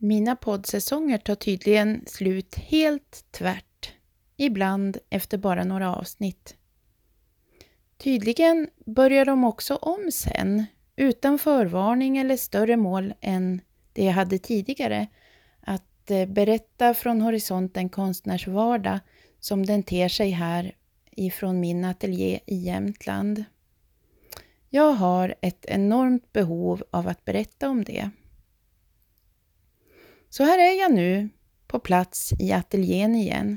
Mina poddsäsonger tar tydligen slut helt tvärt, ibland efter bara några avsnitt. Tydligen börjar de också om sen, utan förvarning eller större mål än det jag hade tidigare, att eh, berätta från horisonten konstnärsvardag som den ter sig här ifrån min ateljé i Jämtland. Jag har ett enormt behov av att berätta om det. Så här är jag nu, på plats i ateljén igen.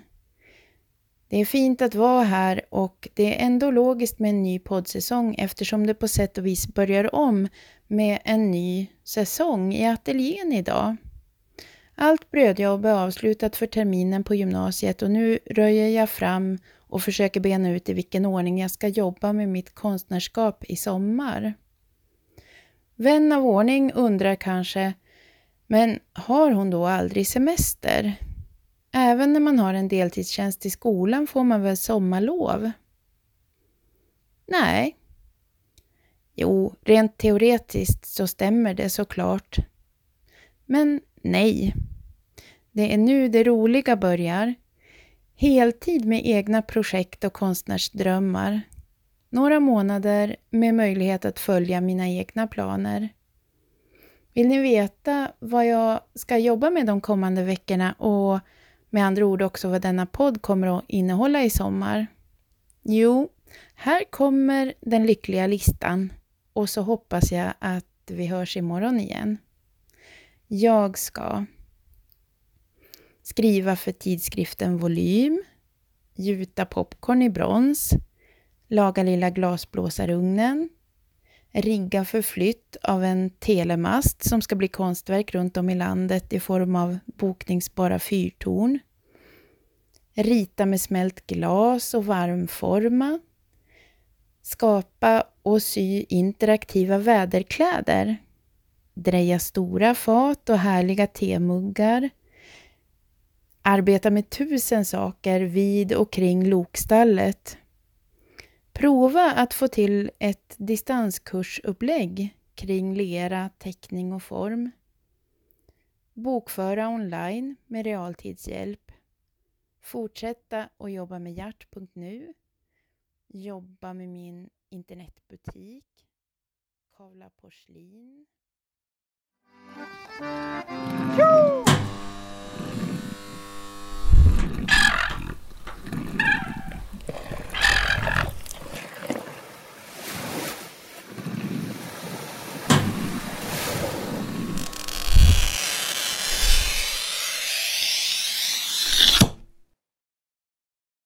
Det är fint att vara här och det är ändå logiskt med en ny poddsäsong eftersom det på sätt och vis börjar om med en ny säsong i ateljén idag. Allt brödjobb är avslutat för terminen på gymnasiet och nu röjer jag fram och försöker bena ut i vilken ordning jag ska jobba med mitt konstnärskap i sommar. Vän av ordning undrar kanske, men har hon då aldrig semester? Även när man har en deltidstjänst i skolan får man väl sommarlov? Nej. Jo, rent teoretiskt så stämmer det såklart. Men nej. Det är nu det roliga börjar. Heltid med egna projekt och konstnärsdrömmar. Några månader med möjlighet att följa mina egna planer. Vill ni veta vad jag ska jobba med de kommande veckorna och med andra ord också vad denna podd kommer att innehålla i sommar? Jo, här kommer den lyckliga listan och så hoppas jag att vi hörs imorgon igen. Jag ska skriva för tidskriften Volym, gjuta popcorn i brons, laga lilla glasblåsarugnen, rigga för flytt av en telemast som ska bli konstverk runt om i landet i form av bokningsbara fyrtorn, rita med smält glas och varmforma, skapa och sy interaktiva väderkläder, dreja stora fat och härliga temuggar, arbeta med tusen saker vid och kring lokstallet, Prova att få till ett distanskursupplägg kring lera, teckning och form. Bokföra online med realtidshjälp. Fortsätta att jobba med hjärt.nu. Jobba med min internetbutik. Kavla porslin.